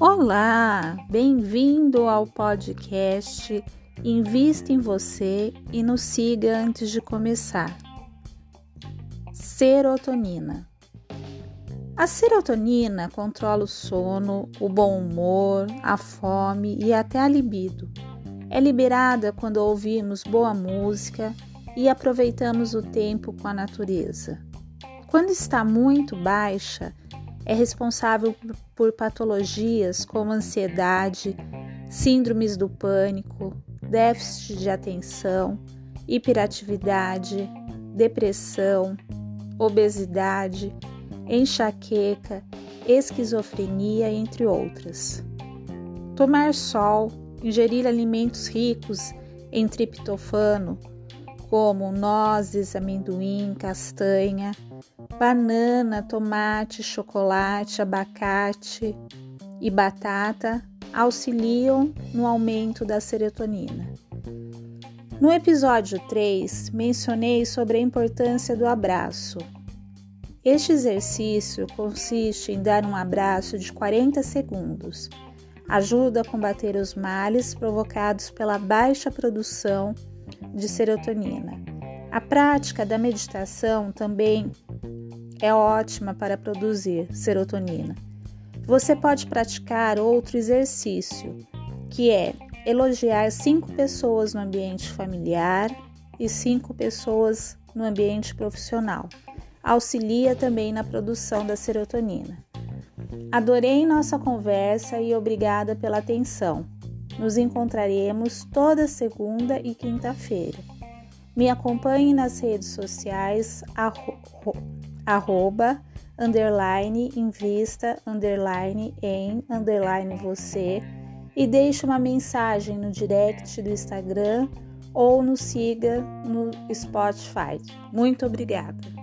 Olá, bem-vindo ao podcast Invista em você e nos siga antes de começar. Serotonina. A serotonina controla o sono, o bom humor, a fome e até a libido. É liberada quando ouvimos boa música e aproveitamos o tempo com a natureza. Quando está muito baixa, é responsável por patologias como ansiedade, síndromes do pânico, déficit de atenção, hiperatividade, depressão, obesidade, enxaqueca, esquizofrenia, entre outras. Tomar sol, ingerir alimentos ricos em triptofano, como nozes, amendoim, castanha, banana, tomate, chocolate, abacate e batata auxiliam no aumento da serotonina. No episódio 3, mencionei sobre a importância do abraço. Este exercício consiste em dar um abraço de 40 segundos. Ajuda a combater os males provocados pela baixa produção de serotonina. A prática da meditação também é ótima para produzir serotonina. Você pode praticar outro exercício, que é elogiar cinco pessoas no ambiente familiar e cinco pessoas no ambiente profissional. Auxilia também na produção da serotonina. Adorei nossa conversa e obrigada pela atenção. Nos encontraremos toda segunda e quinta-feira. Me acompanhe nas redes sociais, arroba, underline, invista, underline, em, underline você e deixe uma mensagem no direct do Instagram ou nos siga no Spotify. Muito obrigada!